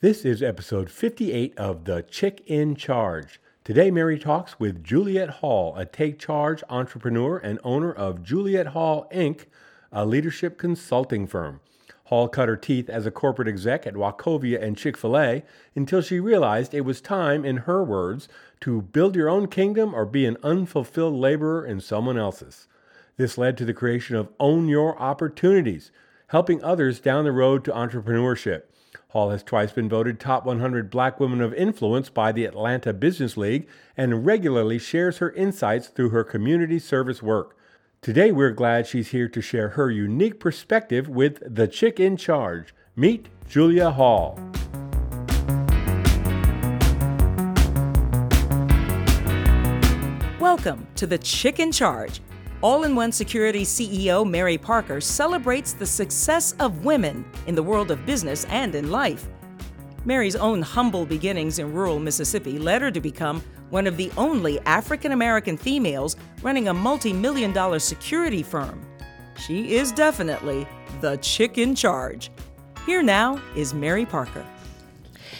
This is episode 58 of The Chick in Charge. Today, Mary talks with Juliet Hall, a take charge entrepreneur and owner of Juliet Hall Inc., a leadership consulting firm. Hall cut her teeth as a corporate exec at Wachovia and Chick fil A until she realized it was time, in her words, to build your own kingdom or be an unfulfilled laborer in someone else's. This led to the creation of Own Your Opportunities, helping others down the road to entrepreneurship. Hall has twice been voted top 100 black women of influence by the Atlanta Business League and regularly shares her insights through her community service work. Today, we're glad she's here to share her unique perspective with the chick in charge. Meet Juliet Hall. Welcome to the Chick in Charge. All in One Security CEO Mary Parker celebrates the success of women in the world of business and in life. Mary's own humble beginnings in rural Mississippi led her to become one of the only African American females running a multi million dollar security firm. She is definitely the chick in charge. Here now is Mary Parker.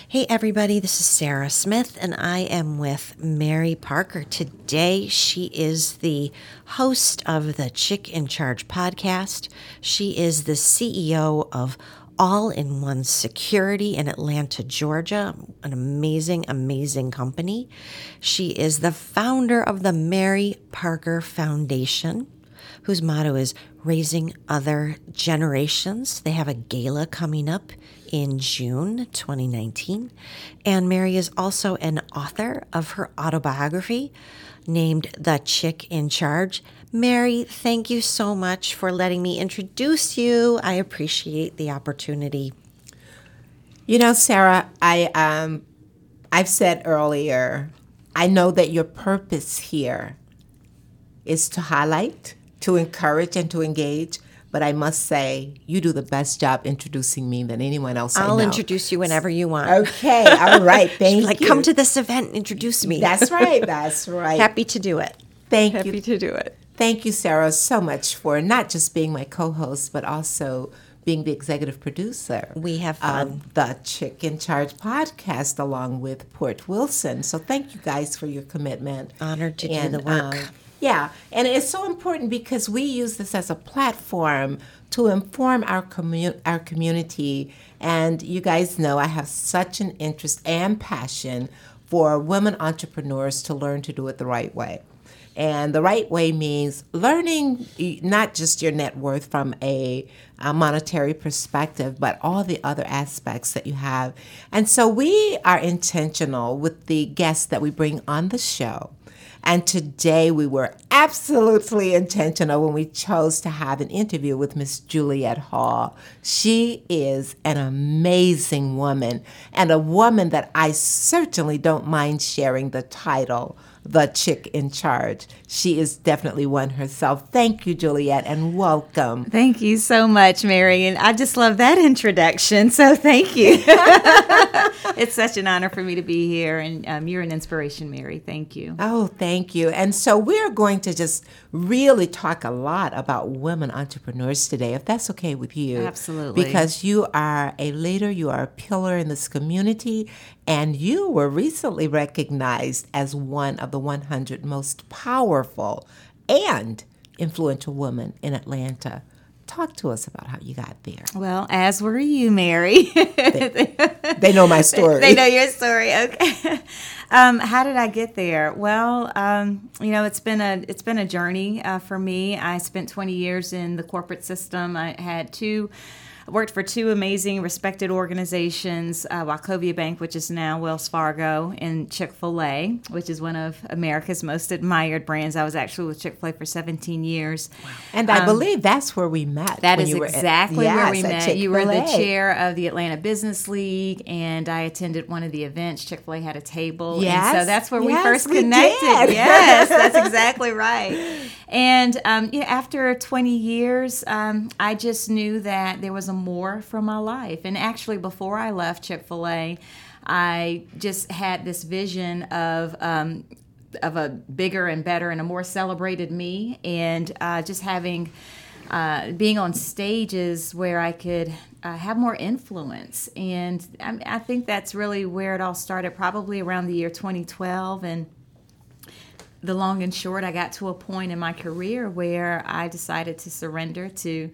Hey, everybody, this is Sarah Smith, and I am with Mary Parker. Today, she is the host of the Chick in Charge podcast. She is the CEO of All in One Security in Atlanta, Georgia, an amazing, amazing company. She is the founder of the Mary Parker Foundation whose motto is Raising Other Generations. They have a gala coming up in June 2019. And Mary is also an author of her autobiography named The Chick in Charge. Mary, thank you so much for letting me introduce you. I appreciate the opportunity. You know, Sarah, I um I've said earlier, I know that your purpose here is to highlight, to encourage and to engage, but I must say, you do the best job introducing me than anyone else. I'll I know. introduce you whenever you want. Okay, all right. Thank like, you. Like, come to this event, and introduce me. That's right. That's right. Happy to do it. Thank Happy you. Happy to do it. Thank you, Sarah, so much for not just being my co-host, but also being the executive producer. We have fun. Of the Chick in Charge podcast, along with Port Wilson. So thank you guys for your commitment. Honored to do the work. um, yeah, and it's so important because we use this as a platform to inform our commu- our community. And you guys know I have such an interest and passion for women entrepreneurs to learn to do it the right way. And the right way means learning not just your net worth from a, a monetary perspective, but all the other aspects that you have. And so we are intentional with the guests that we bring on the show. And today we were absolutely intentional when we chose to have an interview with Miss Juliet Hall. She is an amazing woman and a woman that I certainly don't mind sharing the title, The Chick in Charge. She is definitely one herself. Thank you, Juliet, and welcome. Thank you so much, Mary. And I just love that introduction. So thank you. it's such an honor for me to be here. And um, you're an inspiration, Mary. Thank you. Oh, thank you. And so we're going to just really talk a lot about women entrepreneurs today, if that's okay with you. Absolutely. Because you are a leader, you are a pillar in this community, and you were recently recognized as one of the 100 most powerful and influential women in Atlanta. Talk to us about how you got there. Well, as were you, Mary. They know my story. they know your story. Okay. Um, how did I get there? Well, um, you know, it's been a it's been a journey uh, for me. I spent 20 years in the corporate system. I had two. I worked for two amazing, respected organizations, uh, Wachovia Bank, which is now Wells Fargo, and Chick fil A, which is one of America's most admired brands. I was actually with Chick fil A for 17 years. and I believe that's where we met. That is That when is you were at- exactly where we yes, met. You were the chair of the Atlanta Business League, and I attended one of the events. Chick fil A had a table. And so that's where we first connected. did. Yes, that's exactly right. And um, you know, after 20 years, um, I just knew that there was a more from my life. And actually, before I left Chick fil A, I just had this vision of. Um, of a bigger and better and a more celebrated me, and uh, just having uh, being on stages where I could uh, have more influence. And I, I think that's really where it all started, probably around the year 2012. And the long and short, I got to a point in my career where I decided to surrender to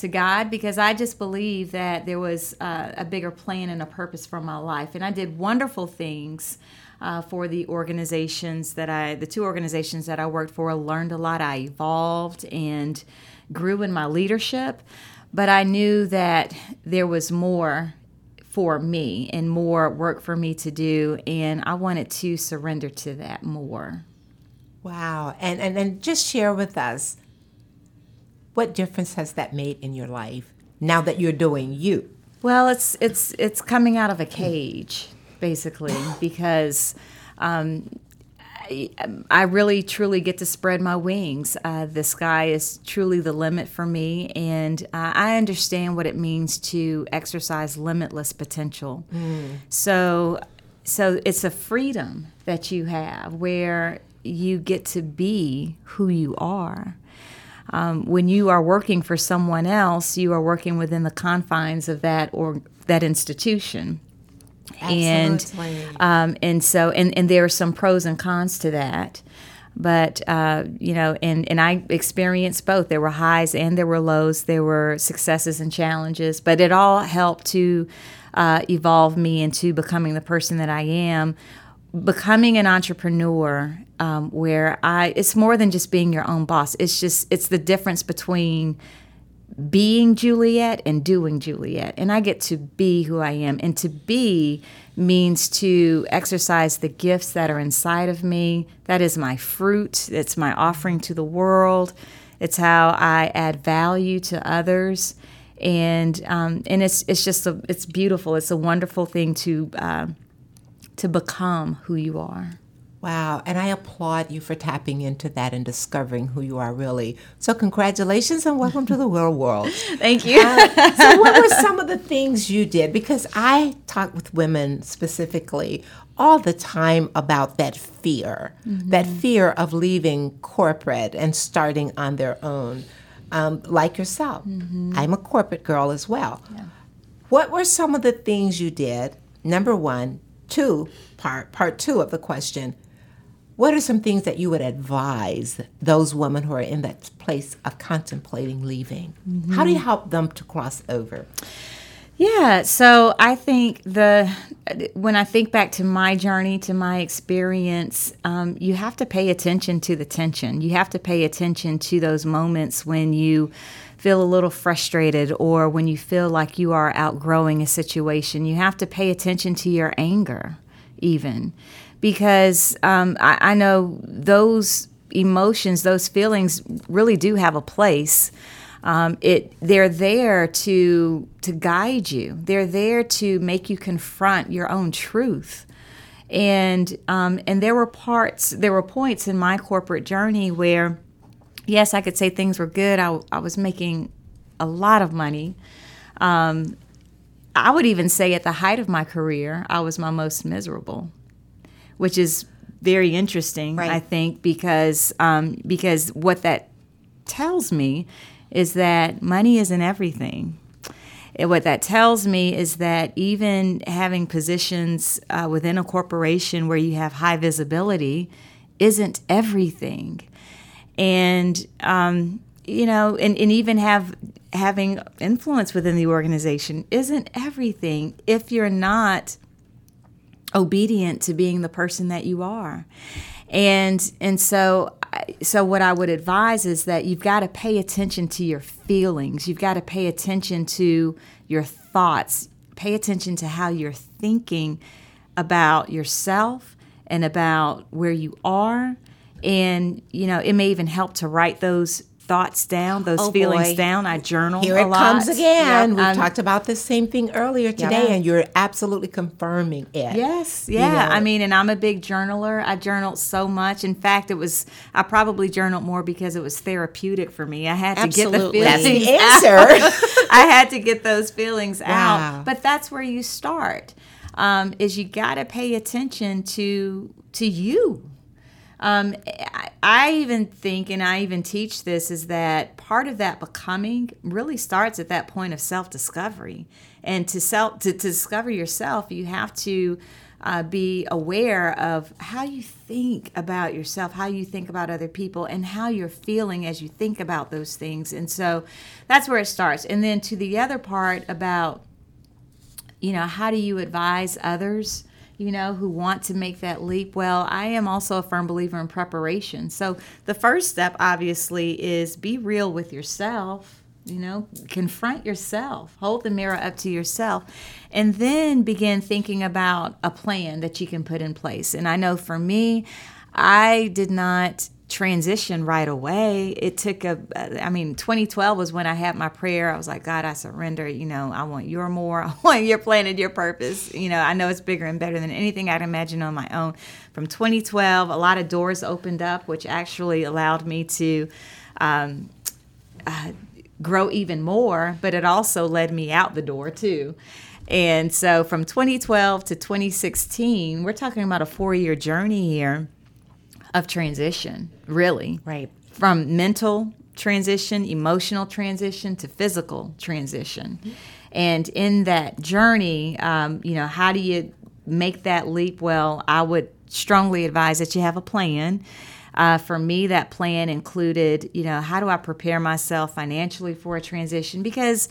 to God because I just believe that there was uh, a bigger plan and a purpose for my life, and I did wonderful things. Uh, for the organizations that I, the two organizations that I worked for, learned a lot. I evolved and grew in my leadership, but I knew that there was more for me and more work for me to do, and I wanted to surrender to that more. Wow. And, and, and just share with us what difference has that made in your life now that you're doing you? Well, it's it's it's coming out of a cage, basically, because um, I, I, really truly get to spread my wings. Uh, the sky is truly the limit for me, and uh, I understand what it means to exercise limitless potential. Mm. So, so it's a freedom that you have where you get to be who you are. Um, when you are working for someone else, you are working within the confines of that or that institution. Absolutely. And um, and so and, and there are some pros and cons to that. But uh, you know, and, and I experienced both. There were highs and there were lows. There were successes and challenges. But it all helped to uh, evolve me into becoming the person that I am becoming an entrepreneur um, where I it's more than just being your own boss. It's just it's the difference between being Juliet and doing Juliet. And I get to be who I am. And to be means to exercise the gifts that are inside of me. That is my fruit. It's my offering to the world. It's how I add value to others. And um, and it's it's just a, it's beautiful. It's a wonderful thing to uh, to become who you are. Wow, and I applaud you for tapping into that and discovering who you are really. So, congratulations and welcome to the real world. Thank you. Uh, so, what were some of the things you did? Because I talk with women specifically all the time about that fear, mm-hmm. that fear of leaving corporate and starting on their own, um, like yourself. Mm-hmm. I'm a corporate girl as well. Yeah. What were some of the things you did? Number one, two part part two of the question what are some things that you would advise those women who are in that place of contemplating leaving? Mm-hmm. how do you help them to cross over? Yeah so i think the when i think back to my journey to my experience um, you have to pay attention to the tension. You have to pay attention to those moments when you feel a little frustrated or when you feel like you are outgrowing a situation, you have to pay attention to your anger, even. Because um, I, I know those emotions, those feelings really do have a place. Um, it they're there to to guide you. They're there to make you confront your own truth. And um, and there were parts, there were points in my corporate journey where yes, I could say things were good. I, I was making a lot of money. Um, I would even say at the height of my career, I was my most miserable, which is very interesting, right. I think, because um, because what that tells me is that money isn't everything. And what that tells me is that even having positions uh, within a corporation where you have high visibility isn't everything and um, you know, and, and even have having influence within the organization isn't everything if you're not obedient to being the person that you are. And and so so what I would advise is that you've got to pay attention to your feelings. You've got to pay attention to your thoughts. Pay attention to how you're thinking about yourself and about where you are and you know it may even help to write those thoughts down, those oh feelings down. I journal. Here it lot. comes again. Yep. We talked about the same thing earlier today, and you're absolutely confirming it. Yes, yeah. You know? I mean, and I'm a big journaler. I journaled so much. In fact, it was I probably journaled more because it was therapeutic for me. I had to get the feelings. That's the answer. I had to get those feelings wow. out. But that's where you start. Um, is you got to pay attention to to you Um, I, even think, and I even teach this, is that part of that becoming really starts at that point of self discovery. And to self to, to discover yourself, you have to uh, be aware of how you think about yourself, how you think about other people, and how you're feeling as you think about those things. And so that's where it starts. And then to the other part about, you know, how do you advise others? You know, who want to make that leap? Well, I am also a firm believer in preparation. So, the first step, obviously, is be real with yourself you know confront yourself hold the mirror up to yourself and then begin thinking about a plan that you can put in place and i know for me i did not transition right away. It took a i mean 2012 was when i had my prayer. I was like god i surrender. You know i want your more. I want your plan and your purpose. You know i know it's bigger and better than anything i'd imagine on my own. From 2012 a lot of doors opened up which actually allowed me to um, uh, grow even more, but it also led me out the door too. And so from 2012 to 2016, we're talking about a four year journey here of transition, really. Right. From mental transition, emotional transition to physical transition. And in that journey, um, you know, how do you make that leap? Well, I would strongly advise that you have a plan uh, for me, that plan included, you know, how do I prepare myself financially for a transition? Because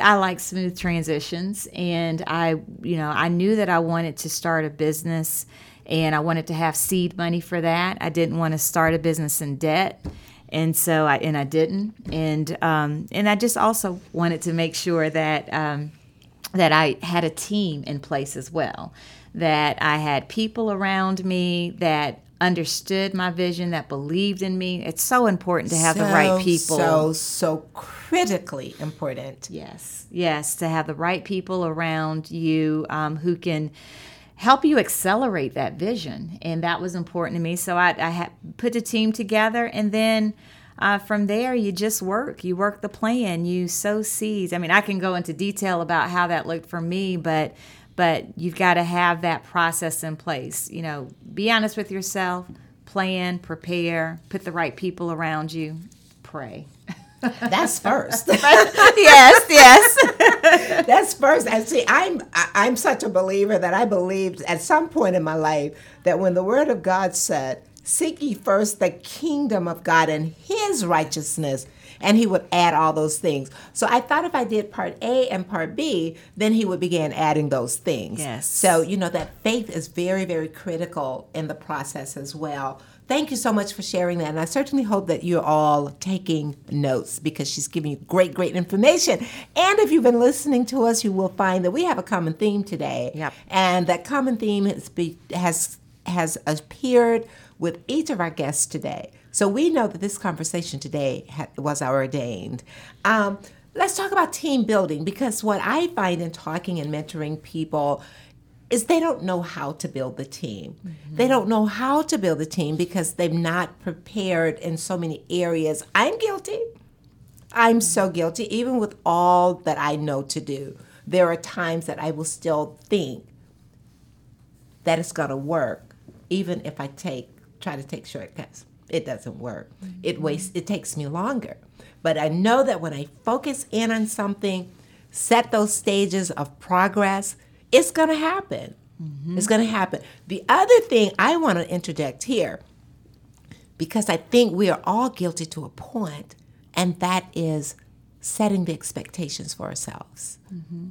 I like smooth transitions, and I, you know, I knew that I wanted to start a business, and I wanted to have seed money for that. I didn't want to start a business in debt and so I and I didn't, and um, and I just also wanted to make sure that um, that I had a team in place as well, that I had people around me that understood my vision, that believed in me. It's so important to have so, the right people. So, so critically important. Yes, yes, to have the right people around you um, who can help you accelerate that vision. And that was important to me. So I, I put a team together and then. Uh, from there, you just work. You work the plan. You sow seeds. I mean, I can go into detail about how that looked for me, but but you've got to have that process in place. You know, be honest with yourself, plan, prepare, put the right people around you, pray. That's first. yes, yes. That's first. And see, I'm I'm such a believer that I believed at some point in my life that when the Word of God said, "Seek ye first the kingdom of God and His righteousness," and he would add all those things. So I thought if I did part A and part B, then he would begin adding those things. Yes. So, you know, that faith is very, very critical in the process as well. Thank you so much for sharing that. And I certainly hope that you're all taking notes because she's giving you great, great information. And if you've been listening to us, you will find that we have a common theme today. Yep. And that common theme has, be, has, has appeared with each of our guests today. So we know that this conversation today was ordained. Um, let's talk about team building because what I find in talking and mentoring people is they don't know how to build the team. Mm-hmm. They don't know how to build a team because they've not prepared in so many areas. I'm guilty. I'm so guilty, even with all that I know to do. There are times that I will still think that it's going to work, even if I take try to take shortcuts it doesn't work. Mm-hmm. It wastes it takes me longer. But I know that when I focus in on something, set those stages of progress, it's going to happen. Mm-hmm. It's going to happen. The other thing I want to interject here because I think we are all guilty to a point and that is setting the expectations for ourselves. Mm-hmm.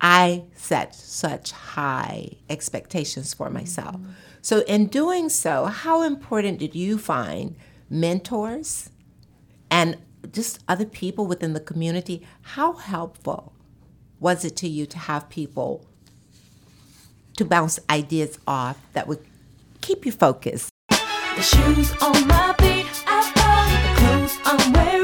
I set such high expectations for myself. Mm-hmm. So, in doing so, how important did you find mentors and just other people within the community? How helpful was it to you to have people to bounce ideas off that would keep you focused? The shoes on my feet, I the clothes I'm wearing.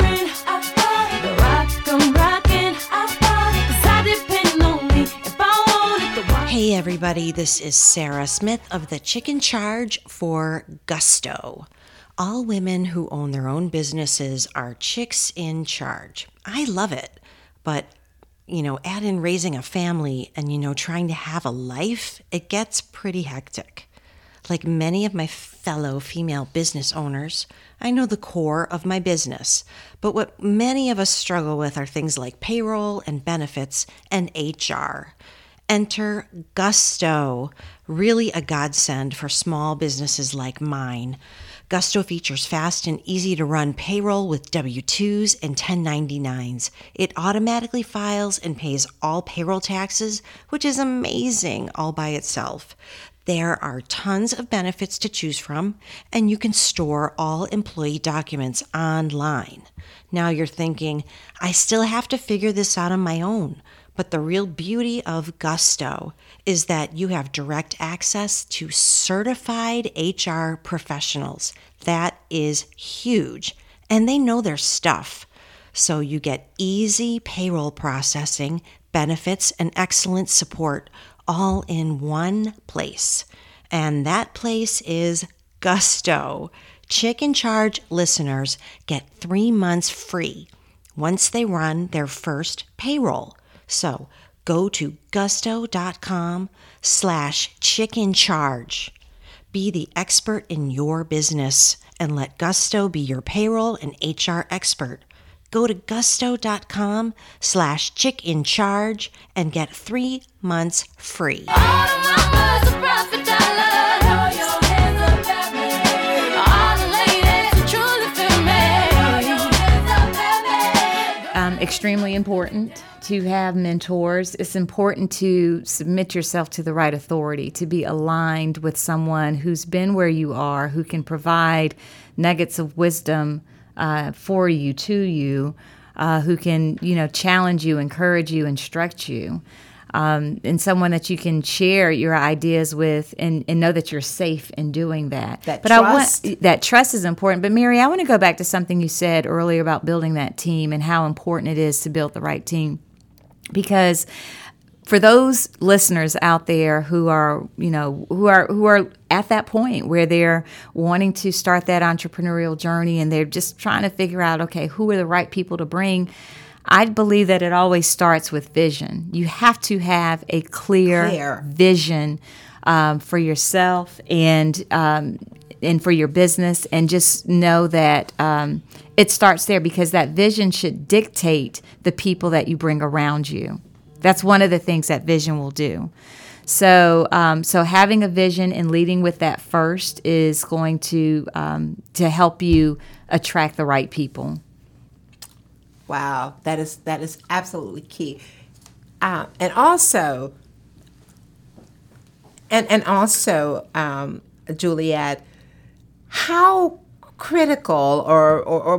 Hey, everybody, this is Sarah Smith of the Chick in Charge for Gusto. All women who own their own businesses are chicks in charge. I love it, but you know, add in raising a family and, you know, trying to have a life, it gets pretty hectic. Like many of my fellow female business owners, I know the core of my business, but what many of us struggle with are things like payroll and benefits and HR. Enter Gusto, really a godsend for small businesses like mine. Gusto features fast and easy to run payroll with W 2s and 1099s. It automatically files and pays all payroll taxes, which is amazing all by itself. There are tons of benefits to choose from, and you can store all employee documents online. Now you're thinking, I still have to figure this out on my own. But the real beauty of Gusto is that you have direct access to certified HR professionals. That is huge. And they know their stuff. So you get easy payroll processing, benefits, and excellent support all in one place. And that place is Gusto. Chick in Charge listeners get three months free once they run their first payroll. So go to gusto.com slash chickencharge. Be the expert in your business and let Gusto be your payroll and HR expert. Go to gusto.com slash chickencharge and get three months free. Extremely important to have mentors. It's important to submit yourself to the right authority, to be aligned with someone who's been where you are, who can provide nuggets of wisdom uh, for you, to you, uh, who can, you know, challenge you, encourage you, instruct you. Um, and someone that you can share your ideas with and, and know that you're safe in doing that. That but trust. I want that trust is important. But Mary, I want to go back to something you said earlier about building that team and how important it is to build the right team. Because for those listeners out there who are, you know, who are who are at that point where they're wanting to start that entrepreneurial journey and they're just trying to figure out, okay, who are the right people to bring? I believe that it always starts with vision. You have to have a clear, Clear. vision um, for yourself and um, and for your business, and just know that um, it starts there because that vision should dictate the people that you bring around you. That's one of the things that vision will do. So, um, so having a vision and leading with that first is going to um, to help you attract the right people. Wow, that is that is absolutely key. Uh, and also, and and also, um, Juliet, how critical or, or or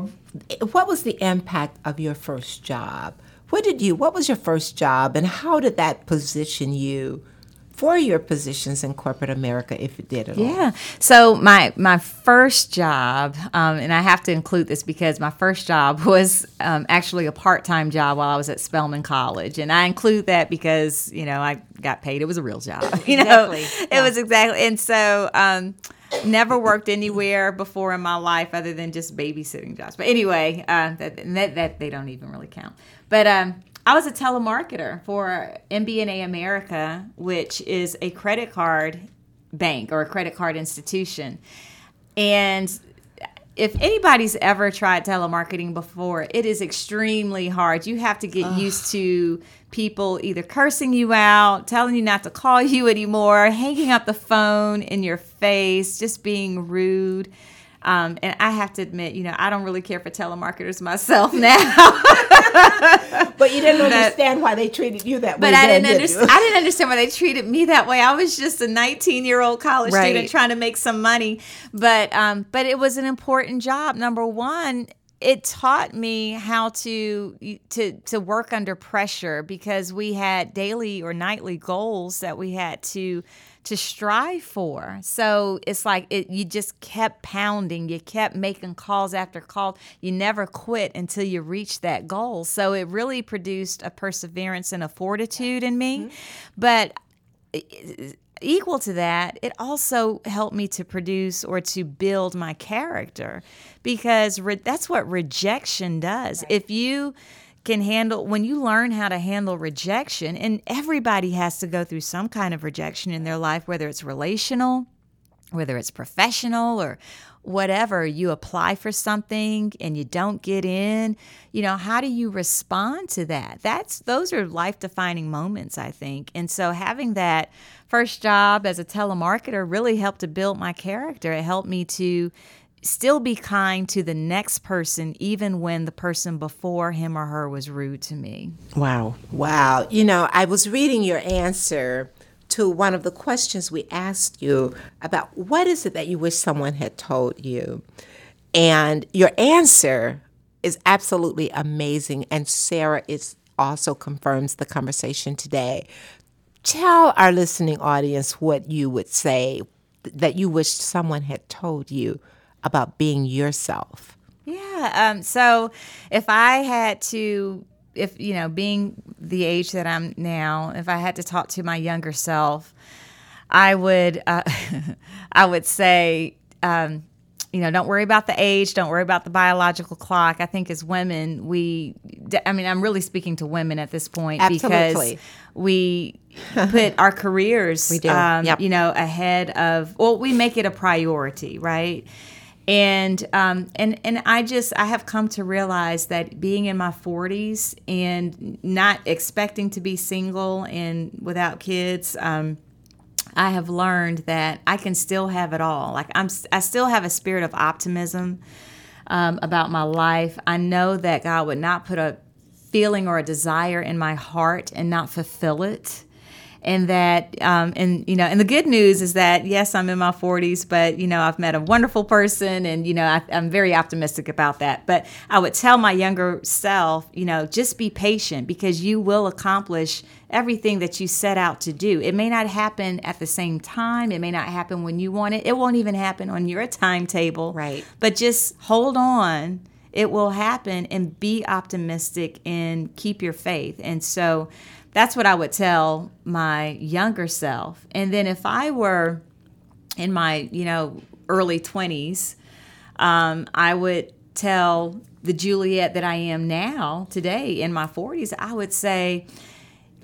what was the impact of your first job? What did you? What was your first job, and how did that position you? For your positions in corporate America, if it did at all. Yeah. So my my first job, um, and I have to include this because my first job was um, actually a part time job while I was at Spelman College, and I include that because you know I got paid. It was a real job. You know, Exactly. it was exactly. And so. Um, Never worked anywhere before in my life other than just babysitting jobs. But anyway, uh, that, that that they don't even really count. But um, I was a telemarketer for MBNA America, which is a credit card bank or a credit card institution. And if anybody's ever tried telemarketing before, it is extremely hard. You have to get used to people either cursing you out, telling you not to call you anymore, hanging up the phone in your face, just being rude. Um, and I have to admit, you know, I don't really care for telemarketers myself now. But you didn't understand why they treated you that way. But I then, didn't did understand. I didn't understand why they treated me that way. I was just a 19 year old college Right. student trying to make some money. But um, but it was an important job. Number one, it taught me how to to to work under pressure because we had daily or nightly goals that we had to to strive for. So it's like it, you just kept pounding, you kept making calls after call. You never quit until you reached that goal. So it really produced a perseverance and a fortitude in me. Mm-hmm. But equal to that, it also helped me to produce or to build my character because re- that's what rejection does. If you can handle when you learn how to handle rejection and everybody has to go through some kind of rejection in their life whether it's relational whether it's professional or whatever, you apply for something and you don't get in, you know, how do you respond to that? That's those are life-defining moments, I think. And so having that first job as a telemarketer really helped to build my character. It helped me to still be kind to the next person even when the person before him or her was rude to me. Wow. Wow. You know, I was reading your answer to one of the questions we asked you about what is it that you wish someone had told you? And your answer is absolutely amazing. And Sarah is also confirms the conversation today. Tell our listening audience what you would say that you wish someone had told you about being yourself. Yeah. Um, so if I had to, if, you know, being the age that I'm now, if I had to talk to my younger self, I would, uh, I would say, um, you know, don't worry about the age, don't worry about the biological clock. I think as women, we, I mean, I'm really speaking to women at this point Absolutely. because we put our careers, We do. um, Yep. you know, ahead of, well, we make it a priority, right? And um, and and I just I have come to realize that being in my 40s and not expecting to be single and without kids, um, I have learned that I can still have it all. Like I'm, I still have a spirit of optimism um, about my life. I know that God would not put a feeling or a desire in my heart and not fulfill it. And that, um, and you know, and the good news is that yes, I'm in my 40s, but you know, I've met a wonderful person, and you know, I, I'm very optimistic about that. But I would tell my younger self, you know, just be patient because you will accomplish everything that you set out to do. It may not happen at the same time. It may not happen when you want it. It won't even happen on your timetable. Right. But just hold on. It will happen and be optimistic and keep your faith. And so that's what I would tell my younger self. And then if I were in my, you know, early 20s, um, I would tell the Juliet that I am now, today in my 40s, I would say,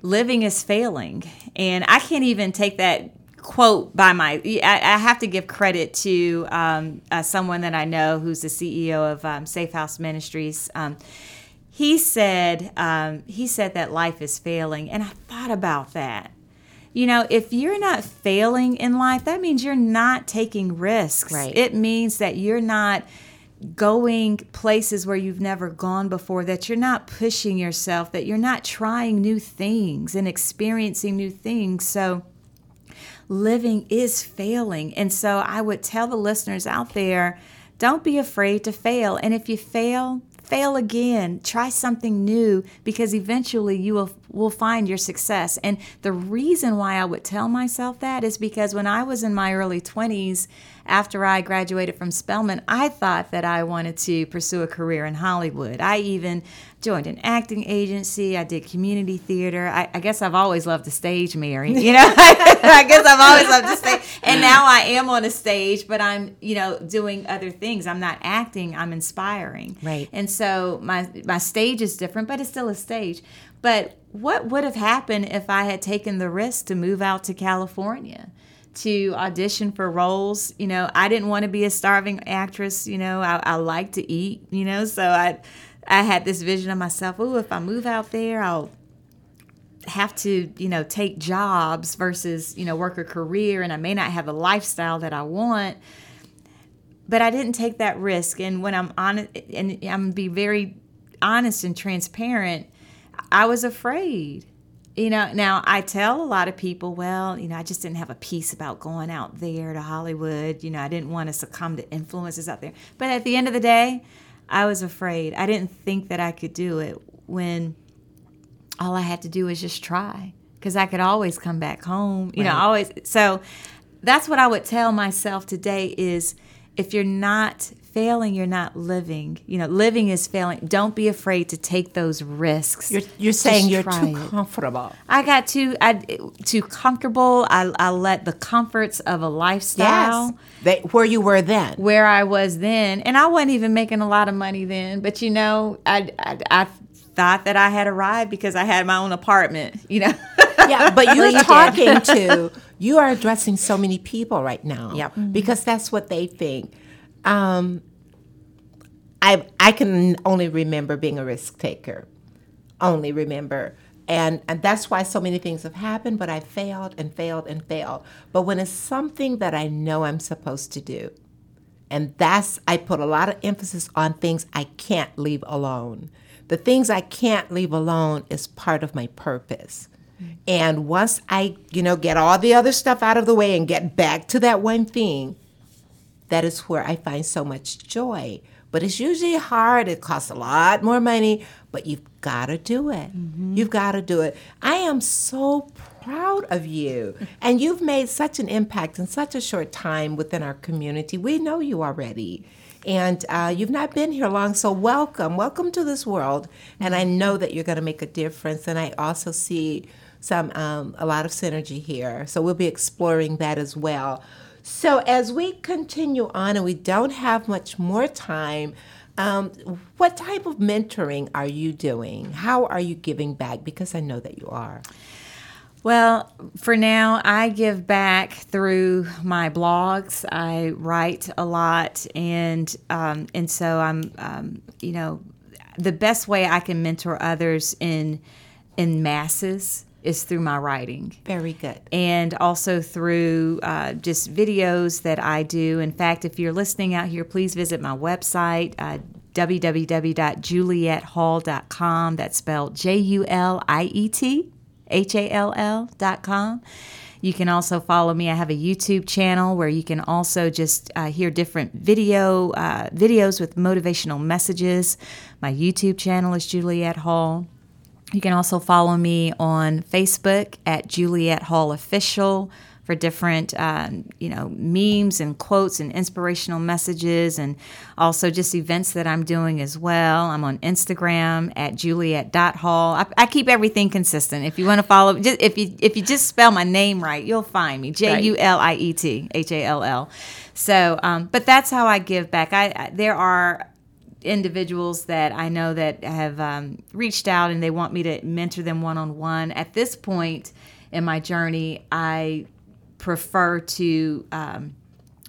living is failing. And I can't even take that quote by my, I, I have to give credit to um, uh, someone that I know who's the CEO of um, Safe House Ministries. He said, um, he said that life is failing. And I thought about that. You know, if you're not failing in life, that means you're not taking risks. Right. It means that you're not going places where you've never gone before, that you're not pushing yourself, that you're not trying new things and experiencing new things. So, living is failing. And so, I would tell the listeners out there don't be afraid to fail. And if you fail, fail again try something new because eventually you will will find your success. And the reason why i would tell myself that is because when i was in my early 20s after i graduated from spelman i thought that i wanted to pursue a career in hollywood. I even joined an acting agency. I did community theater. I, I guess i've always loved the stage mary. You know? I guess i've always loved the stage. And now i am on a stage but i'm you know doing other things. I'm not acting. I'm inspiring. Right. and so my my stage is different, but it's still a stage. But what would have happened if I had taken the risk to move out to California? To audition for roles, you know, I didn't want to be a starving actress. You know, I, I like to eat. You know, so I, I had this vision of myself. Oh, if I move out there, I'll have to, you know, take jobs versus, you know, work a career, and I may not have the lifestyle that I want but I didn't take that risk. And when I'm honest, and I'm be very honest and transparent, I was afraid. You know, now I tell a lot of people, well, you know, I just didn't have a peace about going out there to Hollywood. You know, I didn't want to succumb to influences out there. But at the end of the day, I was afraid. I didn't think that I could do it when all I had to do was just try because I could always come back home. You know, always. So that's what I would tell myself today is if you're not failing, you're not living. You know, living is failing. Don't be afraid to take those risks. You're, you're saying you're too it. comfortable. I got too I too comfortable. I, I let the comforts of a lifestyle Yes. They, where you were then. where I was then, and I wasn't even making a lot of money then. But you know, I I, I thought that I had arrived because I had my own apartment. You know, yeah, but you're you did. talking to, you are addressing so many people right now. Yep. Because that's what they think. Um, I I can only remember being a risk taker, only remember, and and that's why so many things have happened. But I failed and failed and failed. But when it's something that I know I'm supposed to do, and that's I put a lot of emphasis on things I can't leave alone. The things I can't leave alone is part of my purpose. And once I, you know, get all the other stuff out of the way and get back to that one thing, that is where I find so much joy. But it's usually hard. It costs a lot more money, but you've got to do it. You've got to do it. I am so proud of you. And you've made such an impact in such a short time within our community. We know you already. And uh, you've not been here long, so welcome. Welcome to this world. And I know that you're going to make a difference. And I also see some um, a lot of synergy here. So we'll be exploring that as well. So as we continue on, and we don't have much more time, um, what type of mentoring are you doing? How are you giving back? Because I know that you are. Well, for now, I give back through my blogs. I write a lot, and um, and so I'm, um, you know, the best way I can mentor others in in masses is through my writing Very good. and also through uh, just videos that I do. In fact, if you're listening out here, please visit my website, uh, www.juliethall.com. That's spelled J U L I E T H A L L.com. You can also follow me. I have a YouTube channel where you can also just uh, hear different video uh, videos with motivational messages. My YouTube channel is Juliet Hall. You can also follow me on Facebook at Juliet Hall Official for different, um, you know, memes and quotes and inspirational messages, and also just events that I'm doing as well. I'm on Instagram at Juliet.Hall. I, I keep everything consistent. If you want to follow, just, if you if you just spell my name right, you'll find me. J U L I E T H A L L. So, um, but that's how I give back. I, I there are individuals that I know that have um, reached out and they want me to mentor them one on one. At this point in my journey, I prefer to um,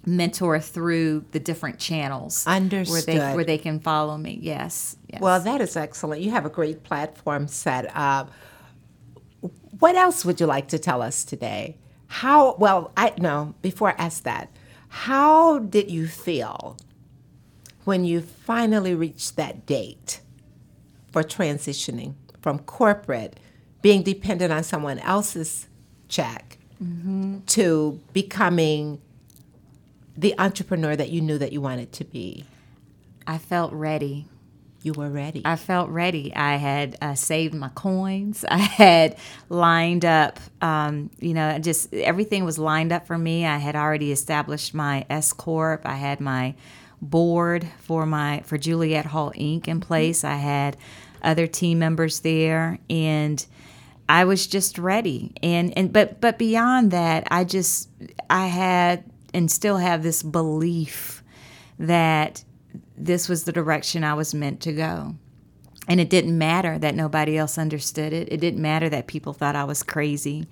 mentor through the different channels where they Understood. where they can follow me. Yes. yes. Well, that is excellent. You have a great platform set up. What else would you like to tell us today? How, well, I no, before I ask that, how did you feel when you finally reached that date for transitioning from corporate, being dependent on someone else's check, to becoming the entrepreneur that you knew that you wanted to be? I felt ready. You were ready. I felt ready. I had uh, saved my coins. I had lined up, um, you know, just everything was lined up for me. I had already established my S corp. I had my board for my for Juliet Hall Inc. in place. I had other team members there, and I was just ready. And and but but beyond that, I just I had and still have this belief that this was the direction I was meant to go. And it didn't matter that nobody else understood it. It didn't matter that people thought I was crazy.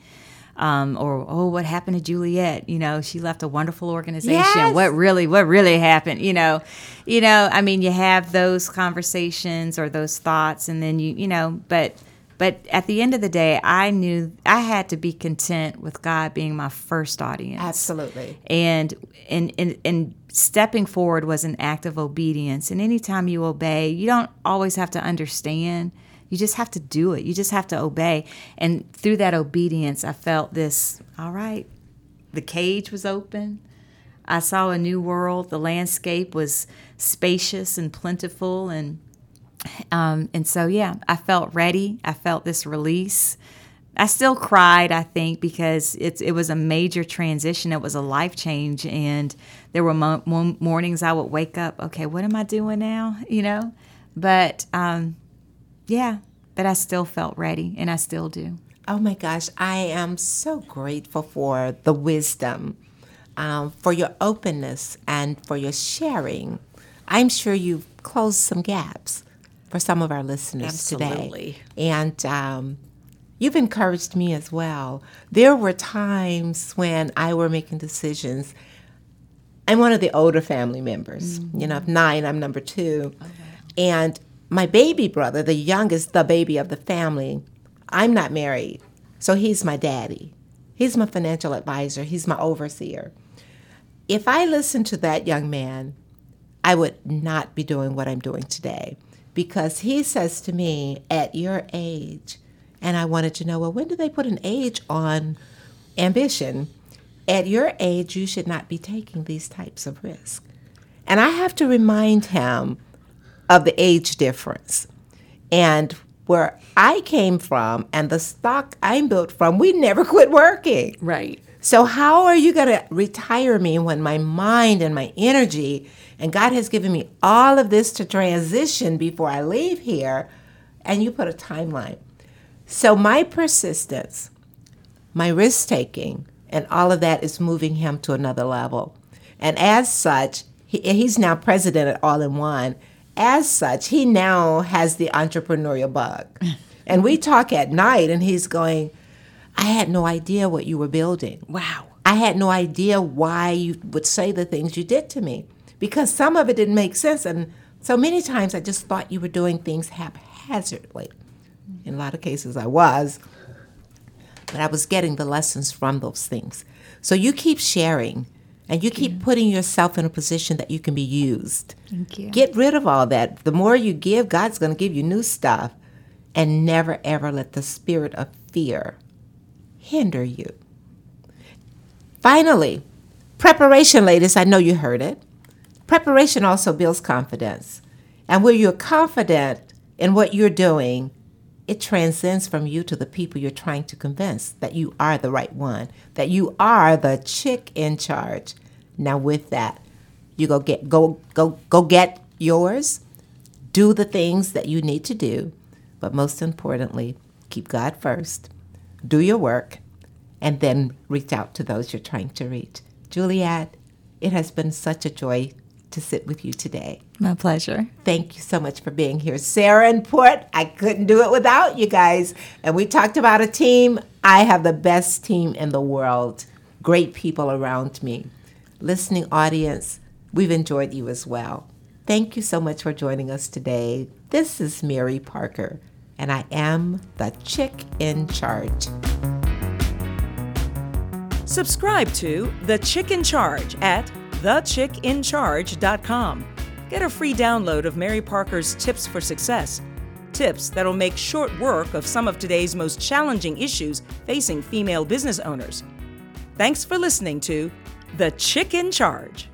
Um, or oh, what happened to Juliet? You know, she left a wonderful organization. Yes. What really, what really happened? You know, you know. I mean, you have those conversations or those thoughts, and then you, you know. But, but at the end of the day, I knew I had to be content with God being my first audience Absolutely. and and and, and stepping forward was an act of obedience and anytime you obey you don't always have to understand you just have to do it. You just have to obey. And through that obedience i felt this all right the cage was open. I saw a new world. The landscape was spacious and plentiful. And um, and so yeah i felt ready. I felt this release. I still cried, I think, because it's it was a major transition. It was a life change, and there were mo- mo- mornings I would wake up. Okay, what am I doing now? You know, but um, yeah, but I still felt ready, and I still do. Oh my gosh, I am so grateful for the wisdom, um, for your openness, and for your sharing. I'm sure you've closed some gaps for some of our listeners Absolutely. today. And um, you've encouraged me as well. There were times when I were making decisions. I'm one of the older family members. Mm-hmm. You know, of nine, I'm number two. Okay. And my baby brother, the youngest, the baby of the family, I'm not married. So he's my daddy. He's my financial advisor. He's my overseer. If I listened to that young man, I would not be doing what I'm doing today because he says to me, at your age, and I wanted to know, well, when do they put an age on ambition? At your age, you should not be taking these types of risks. And I have to remind him of the age difference. And where I came from and the stock I'm built from, we never quit working. Right. So, how are you going to retire me when my mind and my energy, and God has given me all of this to transition before I leave here, and you put a timeline? So, my persistence, my risk taking, and all of that is moving him to another level. And as such, he, he's now president at All in One as such, he now has the entrepreneurial bug. and we talk at night, and he's going, I had no idea what you were building. Wow. I had no idea why you would say the things you did to me because some of it didn't make sense. And so many times I just thought you were doing things haphazardly. In a lot of cases, I was, but I was getting the lessons from those things. So you keep sharing and you keep putting yourself in a position that you can be used. Thank you. Get rid of all that. The more you give, God's going to give you new stuff. And never, ever let the spirit of fear hinder you. Finally, preparation, ladies, I know you heard it. Preparation also builds confidence. And where you're confident in what you're doing, it transcends from you to the people you're trying to convince that you are the right one, that you are the chick in charge. Now with that, you go get go go go get yours. Do the things that you need to do, but most importantly, keep God first. Do your work and then reach out to those you're trying to reach. Juliet, it has been such a joy to sit with you today. My pleasure. Thank you so much for being here. Sarah and Port, I couldn't do it without you guys. And we talked about a team. I have the best team in the world, great people around me. Listening audience, we've enjoyed you as well. Thank you so much for joining us today. This is Mary Parker, and I am the chick in charge. Subscribe to The Chick in Charge at thechickincharge.com. Get a free download of Mary Parker's Tips for Success. Tips that'll make short work of some of today's most challenging issues facing female business owners. Thanks for listening to The Chick in Charge.